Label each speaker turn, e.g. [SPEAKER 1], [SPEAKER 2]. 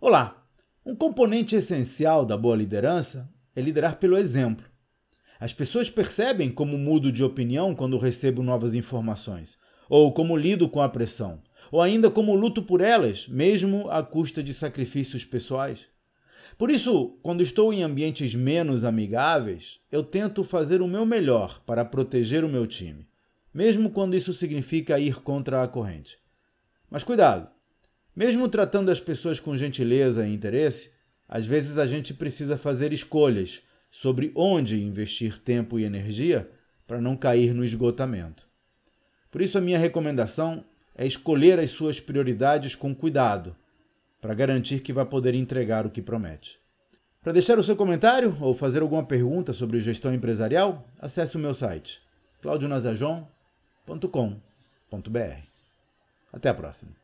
[SPEAKER 1] Olá! Um componente essencial da boa liderança é liderar pelo exemplo. As pessoas percebem como mudo de opinião quando recebo novas informações, ou como lido com a pressão, ou ainda como luto por elas, mesmo à custa de sacrifícios pessoais. Por isso, quando estou em ambientes menos amigáveis, eu tento fazer o meu melhor para proteger o meu time, mesmo quando isso significa ir contra a corrente. Mas cuidado! Mesmo tratando as pessoas com gentileza e interesse, às vezes a gente precisa fazer escolhas sobre onde investir tempo e energia para não cair no esgotamento. Por isso, a minha recomendação é escolher as suas prioridades com cuidado, para garantir que vai poder entregar o que promete. Para deixar o seu comentário ou fazer alguma pergunta sobre gestão empresarial, acesse o meu site claudionazajon.com.br. Até a próxima.